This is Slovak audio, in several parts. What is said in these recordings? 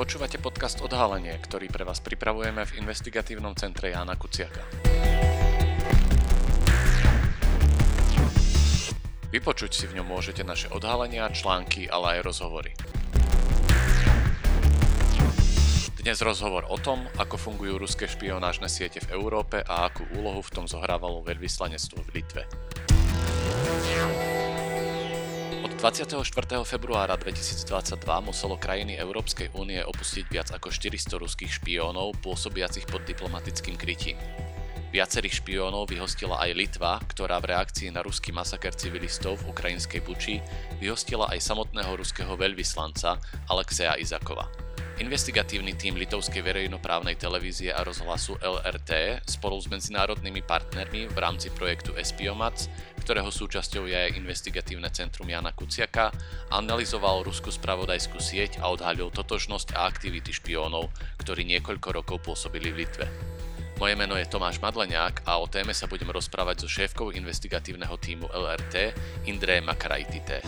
Počúvate podcast Odhalenie, ktorý pre vás pripravujeme v investigatívnom centre Jána Kuciaka. Vypočuť si v ňom môžete naše odhalenia, články, ale aj rozhovory. Dnes rozhovor o tom, ako fungujú ruské špionážne siete v Európe a akú úlohu v tom zohrávalo veľvyslanectvo v Litve. 24. februára 2022 muselo krajiny Európskej únie opustiť viac ako 400 ruských špiónov pôsobiacich pod diplomatickým krytím. Viacerých špiónov vyhostila aj Litva, ktorá v reakcii na ruský masaker civilistov v ukrajinskej Buči vyhostila aj samotného ruského veľvyslanca Alexeja Izakova. Investigatívny tím litovskej verejnoprávnej televízie a rozhlasu LRT spolu s medzinárodnými partnermi v rámci projektu Espiomac, ktorého súčasťou je investigatívne centrum Jana Kuciaka, analyzoval ruskú spravodajskú sieť a odhalil totožnosť a aktivity špiónov, ktorí niekoľko rokov pôsobili v Litve. Moje meno je Tomáš Madleniak a o téme sa budem rozprávať so šéfkou investigatívneho týmu LRT Indré Makarajtité.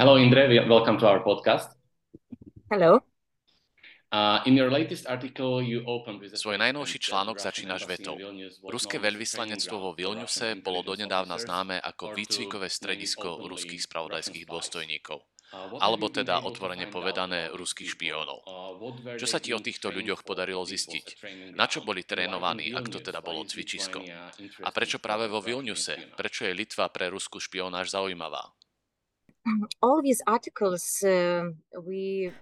Hello, Indre. Welcome to our podcast. Hello. Uh, in your latest article you opened with Svoj najnovší článok začínaš vetou. Ruské veľvyslanectvo vo Vilniuse bolo donedávna známe ako výcvikové stredisko ruských spravodajských dôstojníkov alebo teda otvorene povedané ruských špiónov. Čo sa ti o týchto ľuďoch podarilo zistiť? Na čo boli trénovaní, ak to teda bolo cvičisko? A prečo práve vo Vilniuse? Prečo je Litva pre ruskú špionáž zaujímavá? Uh,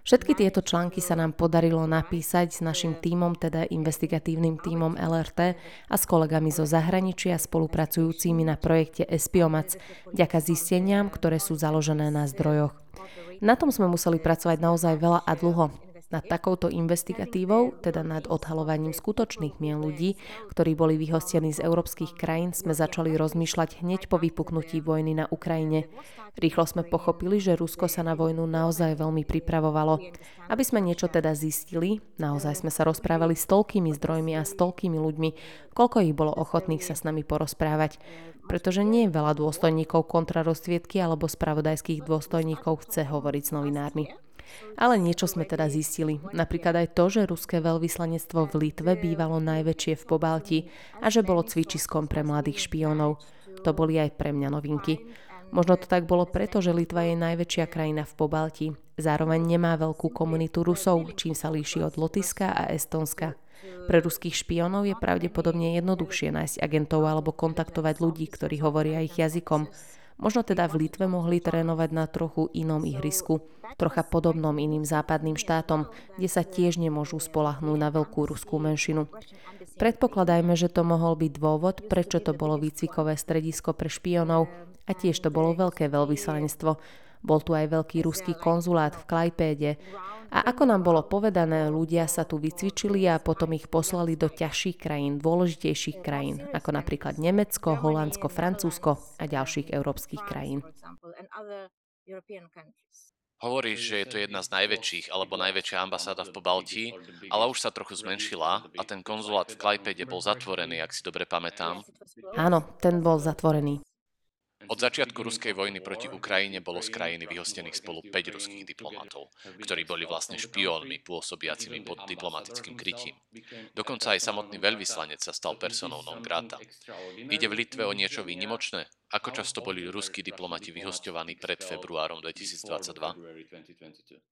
Všetky tieto články sa nám podarilo napísať s našim tímom, teda investigatívnym tímom LRT a s kolegami zo zahraničia spolupracujúcimi na projekte Espiomac, ďaká zisteniam, ktoré sú založené na zdrojoch. Na tom sme museli pracovať naozaj veľa a dlho. Nad takouto investigatívou, teda nad odhalovaním skutočných mien ľudí, ktorí boli vyhostení z európskych krajín, sme začali rozmýšľať hneď po vypuknutí vojny na Ukrajine. Rýchlo sme pochopili, že Rusko sa na vojnu naozaj veľmi pripravovalo. Aby sme niečo teda zistili, naozaj sme sa rozprávali s toľkými zdrojmi a s toľkými ľuďmi, koľko ich bolo ochotných sa s nami porozprávať pretože nie je veľa dôstojníkov kontrarozviedky alebo spravodajských dôstojníkov chce hovoriť s novinármi. Ale niečo sme teda zistili. Napríklad aj to, že ruské veľvyslanectvo v Litve bývalo najväčšie v Pobalti a že bolo cvičiskom pre mladých špiónov. To boli aj pre mňa novinky. Možno to tak bolo preto, že Litva je najväčšia krajina v Pobalti. Zároveň nemá veľkú komunitu Rusov, čím sa líši od Lotyska a Estonska. Pre ruských špiónov je pravdepodobne jednoduchšie nájsť agentov alebo kontaktovať ľudí, ktorí hovoria ich jazykom. Možno teda v Litve mohli trénovať na trochu inom ihrisku, trocha podobnom iným západným štátom, kde sa tiež nemôžu spolahnúť na veľkú ruskú menšinu. Predpokladajme, že to mohol byť dôvod, prečo to bolo výcvikové stredisko pre špionov a tiež to bolo veľké veľvyslanectvo. Bol tu aj veľký ruský konzulát v Klajpéde a ako nám bolo povedané, ľudia sa tu vycvičili a potom ich poslali do ťažších krajín, dôležitejších krajín, ako napríklad Nemecko, Holandsko, Francúzsko a ďalších európskych krajín. Hovoríš, že je to jedna z najväčších alebo najväčšia ambasáda v Pobaltí, ale už sa trochu zmenšila a ten konzulát v Klajpede bol zatvorený, ak si dobre pamätám. Áno, ten bol zatvorený. Od začiatku ruskej vojny proti Ukrajine bolo z krajiny vyhostených spolu 5 ruských diplomatov, ktorí boli vlastne špiónmi pôsobiacimi pod diplomatickým krytím. Dokonca aj samotný veľvyslanec sa stal personou non grata. Ide v Litve o niečo výnimočné? Ako často boli ruskí diplomati vyhostovaní pred februárom 2022?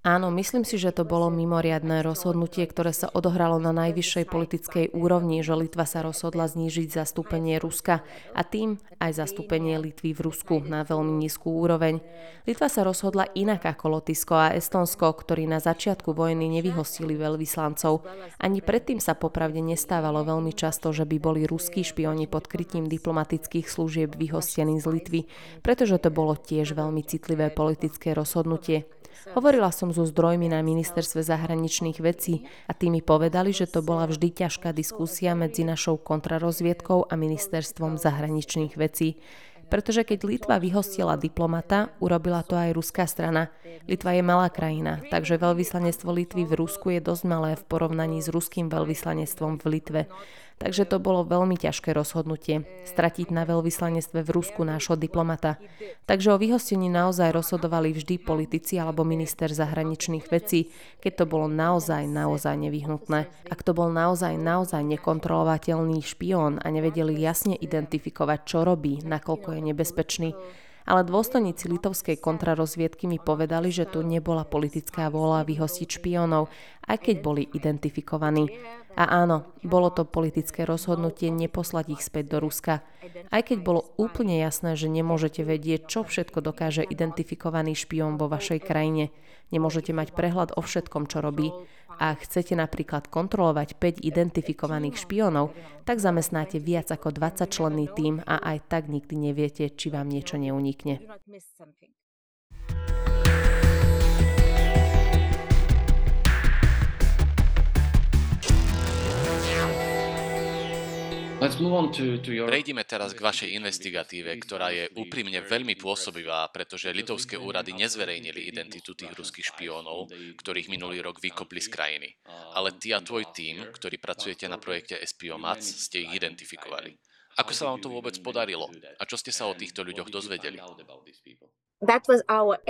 Áno, myslím si, že to bolo mimoriadné rozhodnutie, ktoré sa odohralo na najvyššej politickej úrovni, že Litva sa rozhodla znížiť zastúpenie Ruska a tým aj zastúpenie Litvy v Rusku na veľmi nízku úroveň. Litva sa rozhodla inak ako Lotisko a Estonsko, ktorí na začiatku vojny nevyhostili veľvyslancov. Ani predtým sa popravde nestávalo veľmi často, že by boli ruskí špioni pod krytím diplomatických služieb vyhostení z Litvy, pretože to bolo tiež veľmi citlivé politické rozhodnutie. Hovorila som so zdrojmi na ministerstve zahraničných vecí a tí mi povedali, že to bola vždy ťažká diskusia medzi našou kontrarozviedkou a ministerstvom zahraničných vecí. Pretože keď Litva vyhostila diplomata, urobila to aj ruská strana. Litva je malá krajina, takže veľvyslanectvo Litvy v Rusku je dosť malé v porovnaní s ruským veľvyslanectvom v Litve. Takže to bolo veľmi ťažké rozhodnutie, stratiť na veľvyslanectve v Rusku nášho diplomata. Takže o vyhostení naozaj rozhodovali vždy politici alebo minister zahraničných vecí, keď to bolo naozaj, naozaj nevyhnutné. Ak to bol naozaj, naozaj nekontrolovateľný špión a nevedeli jasne identifikovať, čo robí, nakoľko je nebezpečný, ale dôstojníci litovskej kontrarozviedky mi povedali, že tu nebola politická vôľa vyhostiť špiónov, aj keď boli identifikovaní. A áno, bolo to politické rozhodnutie neposlať ich späť do Ruska. Aj keď bolo úplne jasné, že nemôžete vedieť, čo všetko dokáže identifikovaný špión vo vašej krajine. Nemôžete mať prehľad o všetkom, čo robí. A chcete napríklad kontrolovať 5 identifikovaných špiónov, tak zamestnáte viac ako 20 členný tým a aj tak nikdy neviete, či vám niečo neunikne. Prejdime teraz k vašej investigatíve, ktorá je úprimne veľmi pôsobivá, pretože litovské úrady nezverejnili identitu tých ruských špiónov, ktorých minulý rok vykopli z krajiny. Ale ty a tvoj tým, ktorí pracujete na projekte Espiomac, ste ich identifikovali. Ako sa vám to vôbec podarilo? A čo ste sa o týchto ľuďoch dozvedeli?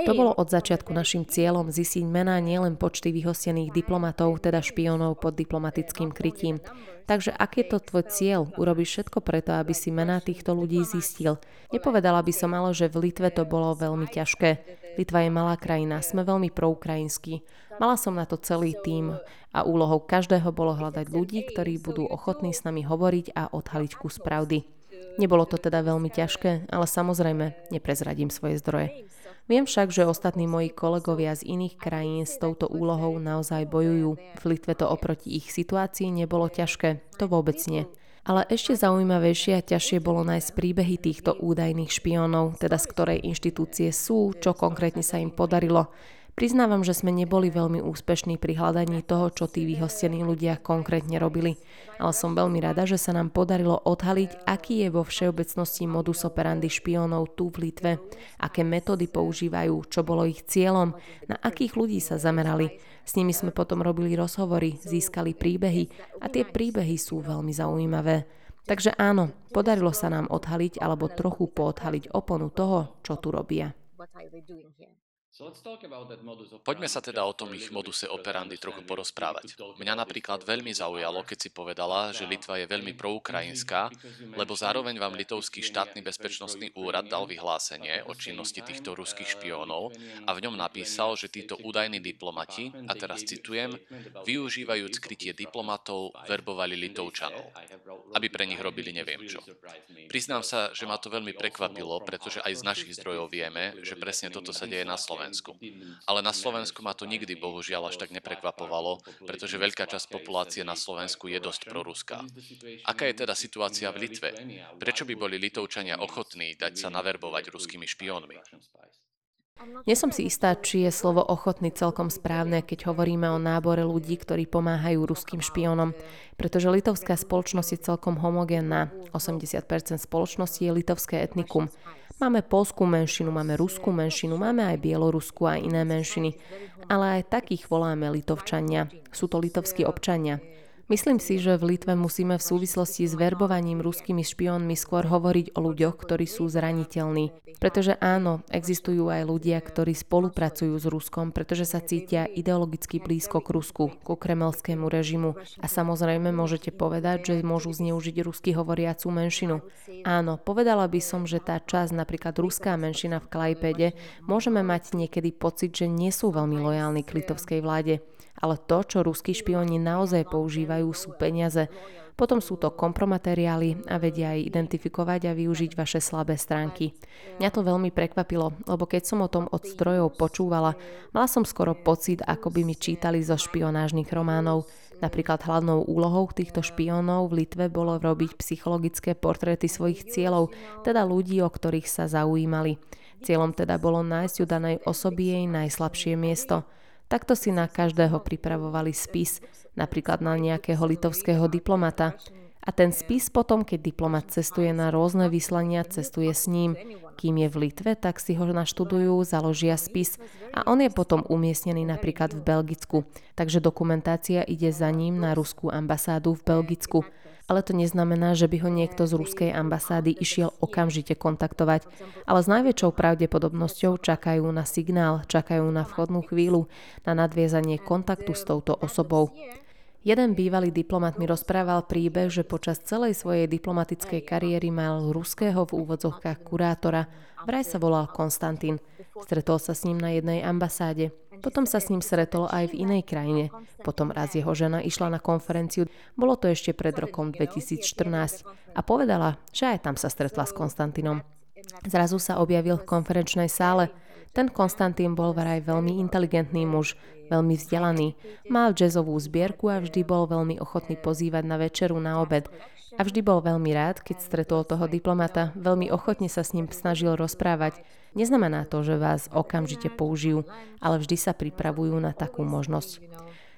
To bolo od začiatku našim cieľom zistiť mená nielen počty vyhostených diplomatov, teda špiónov pod diplomatickým krytím. Takže ak je to tvoj cieľ, urobíš všetko preto, aby si mená týchto ľudí zistil. Nepovedala by som ale, že v Litve to bolo veľmi ťažké. Litva je malá krajina, sme veľmi proukrajinskí. Mala som na to celý tím a úlohou každého bolo hľadať ľudí, ktorí budú ochotní s nami hovoriť a odhaliť kus pravdy. Nebolo to teda veľmi ťažké, ale samozrejme neprezradím svoje zdroje. Viem však, že ostatní moji kolegovia z iných krajín s touto úlohou naozaj bojujú. V Litve to oproti ich situácii nebolo ťažké, to vôbec nie. Ale ešte zaujímavejšie a ťažšie bolo nájsť príbehy týchto údajných špiónov, teda z ktorej inštitúcie sú, čo konkrétne sa im podarilo. Priznávam, že sme neboli veľmi úspešní pri hľadaní toho, čo tí vyhostení ľudia konkrétne robili. Ale som veľmi rada, že sa nám podarilo odhaliť, aký je vo všeobecnosti modus operandi špiónov tu v Litve, aké metódy používajú, čo bolo ich cieľom, na akých ľudí sa zamerali. S nimi sme potom robili rozhovory, získali príbehy a tie príbehy sú veľmi zaujímavé. Takže áno, podarilo sa nám odhaliť alebo trochu poodhaliť oponu toho, čo tu robia. Poďme sa teda o tom ich moduse operandi trochu porozprávať. Mňa napríklad veľmi zaujalo, keď si povedala, že Litva je veľmi proukrajinská, lebo zároveň vám Litovský štátny bezpečnostný úrad dal vyhlásenie o činnosti týchto ruských špiónov a v ňom napísal, že títo údajní diplomati, a teraz citujem, využívajúc krytie diplomatov, verbovali Litovčanov, aby pre nich robili neviem čo. Priznám sa, že ma to veľmi prekvapilo, pretože aj z našich zdrojov vieme, že presne toto sa deje na Slovensku Slovensku. Ale na Slovensku ma to nikdy bohužiaľ až tak neprekvapovalo, pretože veľká časť populácie na Slovensku je dosť proruská. Aká je teda situácia v Litve? Prečo by boli Litovčania ochotní dať sa naverbovať ruskými špiónmi? Nie som si istá, či je slovo ochotný celkom správne, keď hovoríme o nábore ľudí, ktorí pomáhajú ruským špiónom, pretože litovská spoločnosť je celkom homogénna. 80% spoločnosti je litovské etnikum. Máme polskú menšinu, máme ruskú menšinu, máme aj bieloruskú a iné menšiny. Ale aj takých voláme litovčania. Sú to litovskí občania. Myslím si, že v Litve musíme v súvislosti s verbovaním ruskými špiónmi skôr hovoriť o ľuďoch, ktorí sú zraniteľní. Pretože áno, existujú aj ľudia, ktorí spolupracujú s Ruskom, pretože sa cítia ideologicky blízko k Rusku, ku kremelskému režimu. A samozrejme môžete povedať, že môžu zneužiť rusky hovoriacu menšinu. Áno, povedala by som, že tá časť, napríklad ruská menšina v Klajpede, môžeme mať niekedy pocit, že nie sú veľmi lojálni k litovskej vláde ale to, čo ruskí špioni naozaj používajú, sú peniaze. Potom sú to kompromateriály a vedia aj identifikovať a využiť vaše slabé stránky. Mňa to veľmi prekvapilo, lebo keď som o tom od strojov počúvala, mala som skoro pocit, ako by mi čítali zo špionážnych románov. Napríklad hlavnou úlohou týchto špiónov v Litve bolo robiť psychologické portréty svojich cieľov, teda ľudí, o ktorých sa zaujímali. Cieľom teda bolo nájsť u danej osoby jej najslabšie miesto – Takto si na každého pripravovali spis, napríklad na nejakého litovského diplomata. A ten spis potom, keď diplomat cestuje na rôzne vyslania, cestuje s ním. Kým je v Litve, tak si ho naštudujú, založia spis a on je potom umiestnený napríklad v Belgicku. Takže dokumentácia ide za ním na ruskú ambasádu v Belgicku. Ale to neznamená, že by ho niekto z ruskej ambasády išiel okamžite kontaktovať. Ale s najväčšou pravdepodobnosťou čakajú na signál, čakajú na vchodnú chvíľu, na nadviezanie kontaktu s touto osobou. Jeden bývalý diplomat mi rozprával príbeh, že počas celej svojej diplomatickej kariéry mal ruského v úvodzovkách kurátora. Vraj sa volal Konstantín. Stretol sa s ním na jednej ambasáde. Potom sa s ním stretol aj v inej krajine. Potom raz jeho žena išla na konferenciu. Bolo to ešte pred rokom 2014. A povedala, že aj tam sa stretla s Konstantinom. Zrazu sa objavil v konferenčnej sále. Ten Konstantín bol vraj veľmi inteligentný muž, veľmi vzdelaný. Mal jazzovú zbierku a vždy bol veľmi ochotný pozývať na večeru, na obed. A vždy bol veľmi rád, keď stretol toho diplomata, veľmi ochotne sa s ním snažil rozprávať. Neznamená to, že vás okamžite použijú, ale vždy sa pripravujú na takú možnosť.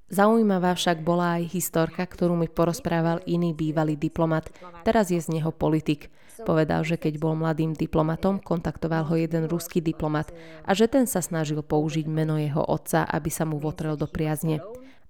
Zaujímavá však bola aj historka, ktorú mi porozprával iný bývalý diplomat, teraz je z neho politik. Povedal, že keď bol mladým diplomatom, kontaktoval ho jeden ruský diplomat a že ten sa snažil použiť meno jeho otca, aby sa mu votrel do priazne.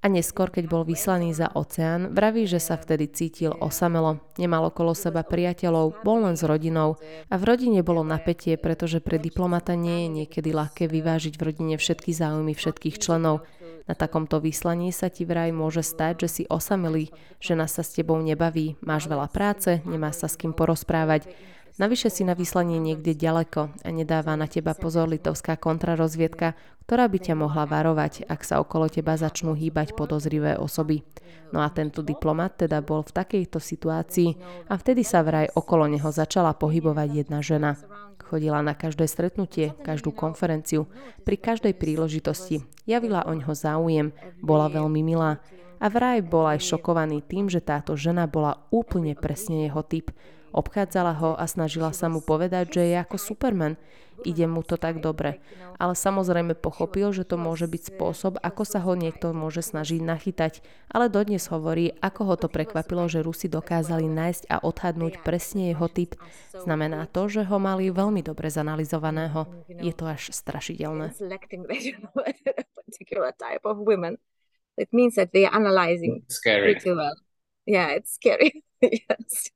A neskôr, keď bol vyslaný za oceán, vraví, že sa vtedy cítil osamelo. Nemal okolo seba priateľov, bol len s rodinou. A v rodine bolo napätie, pretože pre diplomata nie je niekedy ľahké vyvážiť v rodine všetky záujmy všetkých členov. Na takomto vyslaní sa ti vraj môže stať, že si osamelý, žena sa s tebou nebaví, máš veľa práce, nemá sa s kým porozprávať. Navyše si na vyslanie niekde ďaleko a nedáva na teba pozor litovská kontrarozviedka, ktorá by ťa mohla varovať, ak sa okolo teba začnú hýbať podozrivé osoby. No a tento diplomat teda bol v takejto situácii a vtedy sa vraj okolo neho začala pohybovať jedna žena. Chodila na každé stretnutie, každú konferenciu, pri každej príležitosti. Javila o ňo záujem, bola veľmi milá. A vraj bol aj šokovaný tým, že táto žena bola úplne presne jeho typ. Obchádzala ho a snažila sa mu povedať, že je ako Superman. Ide mu to tak dobre. Ale samozrejme pochopil, že to môže byť spôsob, ako sa ho niekto môže snažiť nachytať. Ale dodnes hovorí, ako ho to prekvapilo, že Rusi dokázali nájsť a odhadnúť presne jeho typ. Znamená to, že ho mali veľmi dobre zanalizovaného. Je to až strašidelné. It means that they are analyzing scary. pretty well. Yeah, it's scary. yes.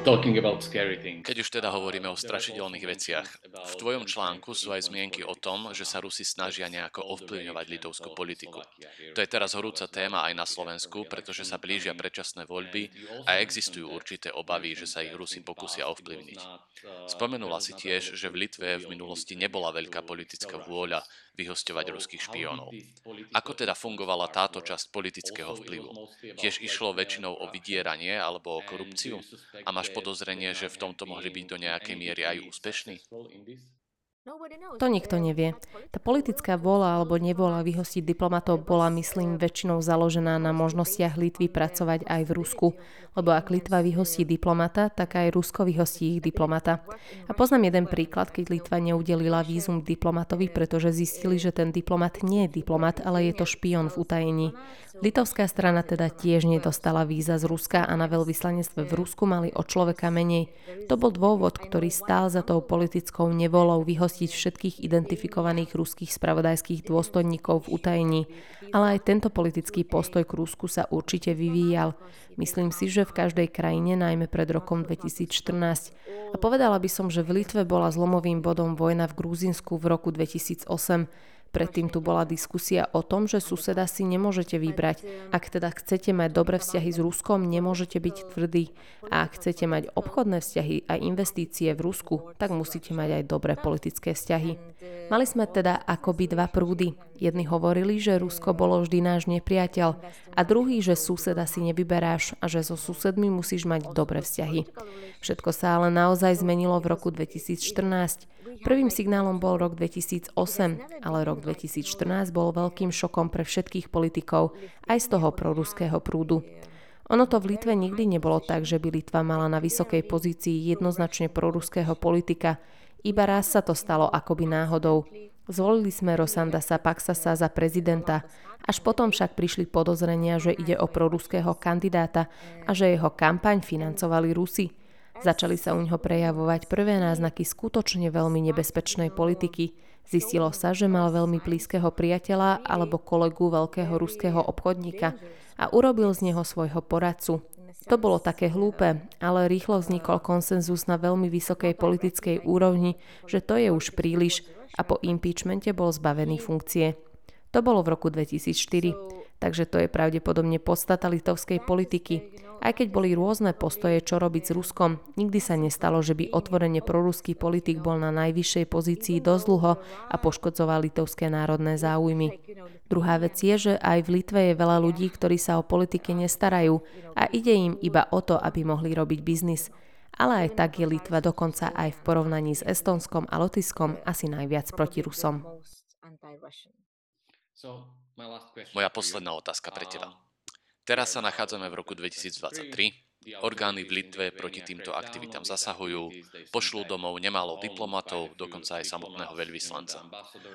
Keď už teda hovoríme o strašidelných veciach, v tvojom článku sú aj zmienky o tom, že sa Rusi snažia nejako ovplyvňovať litovskú politiku. To je teraz horúca téma aj na Slovensku, pretože sa blížia predčasné voľby a existujú určité obavy, že sa ich Rusi pokusia ovplyvniť. Spomenula si tiež, že v Litve v minulosti nebola veľká politická vôľa vyhostovať ruských špiónov. Ako teda fungovala táto časť politického vplyvu? Tiež išlo väčšinou o vydieranie alebo o korupciu? A máš podozrenie, že v tomto mohli byť do nejakej miery aj úspešní? To nikto nevie. Tá politická vola alebo nevola vyhostiť diplomatov bola, myslím, väčšinou založená na možnostiach Litvy pracovať aj v Rusku. Lebo ak Litva vyhostí diplomata, tak aj Rusko vyhostí ich diplomata. A poznám jeden príklad, keď Litva neudelila vízum diplomatovi, pretože zistili, že ten diplomat nie je diplomat, ale je to špion v utajení. Litovská strana teda tiež nedostala víza z Ruska a na veľvyslanectve v Rusku mali o človeka menej. To bol dôvod, ktorý stál za tou politickou nevolou vyhostiť všetkých identifikovaných ruských spravodajských dôstojníkov v utajení. Ale aj tento politický postoj k Rusku sa určite vyvíjal. Myslím si, že v každej krajine, najmä pred rokom 2014. A povedala by som, že v Litve bola zlomovým bodom vojna v Grúzinsku v roku 2008. Predtým tu bola diskusia o tom, že suseda si nemôžete vybrať. Ak teda chcete mať dobré vzťahy s Ruskom, nemôžete byť tvrdí. A ak chcete mať obchodné vzťahy a investície v Rusku, tak musíte mať aj dobré politické vzťahy. Mali sme teda akoby dva prúdy. Jedni hovorili, že Rusko bolo vždy náš nepriateľ a druhý, že suseda si nevyberáš a že so susedmi musíš mať dobré vzťahy. Všetko sa ale naozaj zmenilo v roku 2014. Prvým signálom bol rok 2008, ale rok 2014 bol veľkým šokom pre všetkých politikov, aj z toho proruského prúdu. Ono to v Litve nikdy nebolo tak, že by Litva mala na vysokej pozícii jednoznačne proruského politika. Iba raz sa to stalo akoby náhodou. Zvolili sme Rosandasa Paxasa za prezidenta, až potom však prišli podozrenia, že ide o proruského kandidáta a že jeho kampaň financovali Rusi. Začali sa u ňoho prejavovať prvé náznaky skutočne veľmi nebezpečnej politiky. Zistilo sa, že mal veľmi blízkeho priateľa alebo kolegu veľkého ruského obchodníka a urobil z neho svojho poradcu. To bolo také hlúpe, ale rýchlo vznikol konsenzus na veľmi vysokej politickej úrovni, že to je už príliš a po impeachmente bol zbavený funkcie. To bolo v roku 2004 takže to je pravdepodobne podstata litovskej politiky. Aj keď boli rôzne postoje, čo robiť s Ruskom, nikdy sa nestalo, že by otvorene proruský politik bol na najvyššej pozícii dosť dlho a poškodzoval litovské národné záujmy. Druhá vec je, že aj v Litve je veľa ľudí, ktorí sa o politike nestarajú a ide im iba o to, aby mohli robiť biznis. Ale aj tak je Litva dokonca aj v porovnaní s Estonskom a Lotiskom asi najviac proti Rusom. Moja posledná otázka pre teba. Teraz sa nachádzame v roku 2023. Orgány v Litve proti týmto aktivitám zasahujú, pošlú domov nemálo diplomatov, dokonca aj samotného veľvyslanca.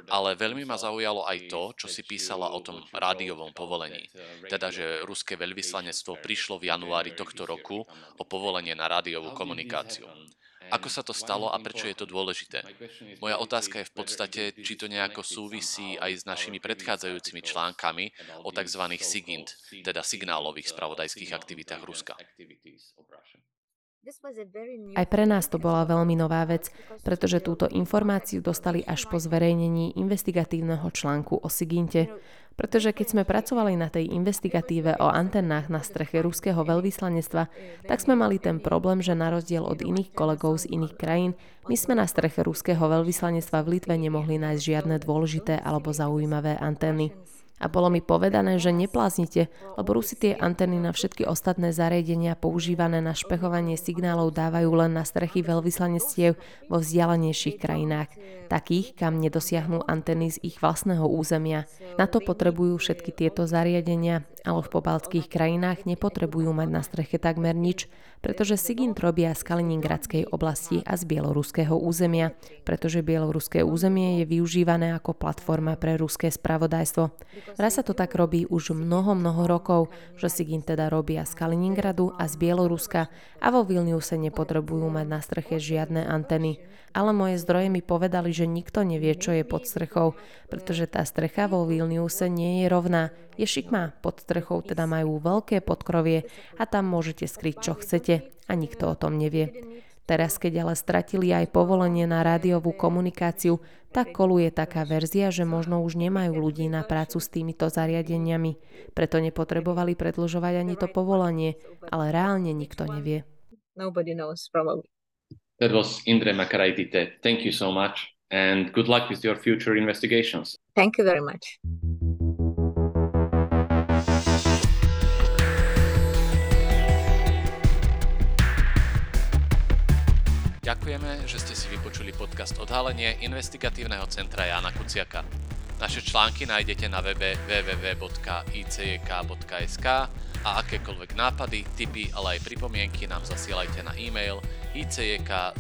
Ale veľmi ma zaujalo aj to, čo si písala o tom rádiovom povolení. Teda, že ruské veľvyslanectvo prišlo v januári tohto roku o povolenie na rádiovú komunikáciu. Ako sa to stalo a prečo je to dôležité? Moja otázka je v podstate, či to nejako súvisí aj s našimi predchádzajúcimi článkami o tzv. SIGINT, teda signálových spravodajských aktivitách Ruska. Aj pre nás to bola veľmi nová vec, pretože túto informáciu dostali až po zverejnení investigatívneho článku o Siginte. Pretože keď sme pracovali na tej investigatíve o antennách na streche ruského veľvyslanectva, tak sme mali ten problém, že na rozdiel od iných kolegov z iných krajín, my sme na streche ruského veľvyslanectva v Litve nemohli nájsť žiadne dôležité alebo zaujímavé antény. A bolo mi povedané, že nepláznite, lebo Rusi tie antény na všetky ostatné zariadenia používané na špechovanie signálov dávajú len na strechy veľvyslanectiev vo vzdialenejších krajinách, takých, kam nedosiahnu antény z ich vlastného územia. Na to potrebujú všetky tieto zariadenia, ale v pobaltských krajinách nepotrebujú mať na streche takmer nič, pretože Sigint robia z Kaliningradskej oblasti a z bieloruského územia, pretože bieloruské územie je využívané ako platforma pre ruské spravodajstvo. Raz sa to tak robí už mnoho, mnoho rokov, že Sigin teda robia z Kaliningradu a z Bieloruska a vo Vilniuse nepotrebujú mať na streche žiadne anteny. Ale moje zdroje mi povedali, že nikto nevie, čo je pod strechou, pretože tá strecha vo Vilniuse nie je rovná. Je šikma, pod strechou teda majú veľké podkrovie a tam môžete skryť, čo chcete a nikto o tom nevie. Teraz, keď ale stratili aj povolenie na rádiovú komunikáciu, tak koluje taká verzia, že možno už nemajú ľudí na prácu s týmito zariadeniami. Preto nepotrebovali predlžovať ani to povolenie, ale reálne nikto nevie. That was Indre Makaraitite. Thank you so much and good luck with your future investigations. Thank you very much. Ďakujeme, že ste si vypočuli podcast Odhalenie investigatívneho centra Jana Kuciaka. Naše články nájdete na webe www.icjk.sk a akékoľvek nápady, tipy, ale aj pripomienky nám zasielajte na e-mail icjk.icjk.sk.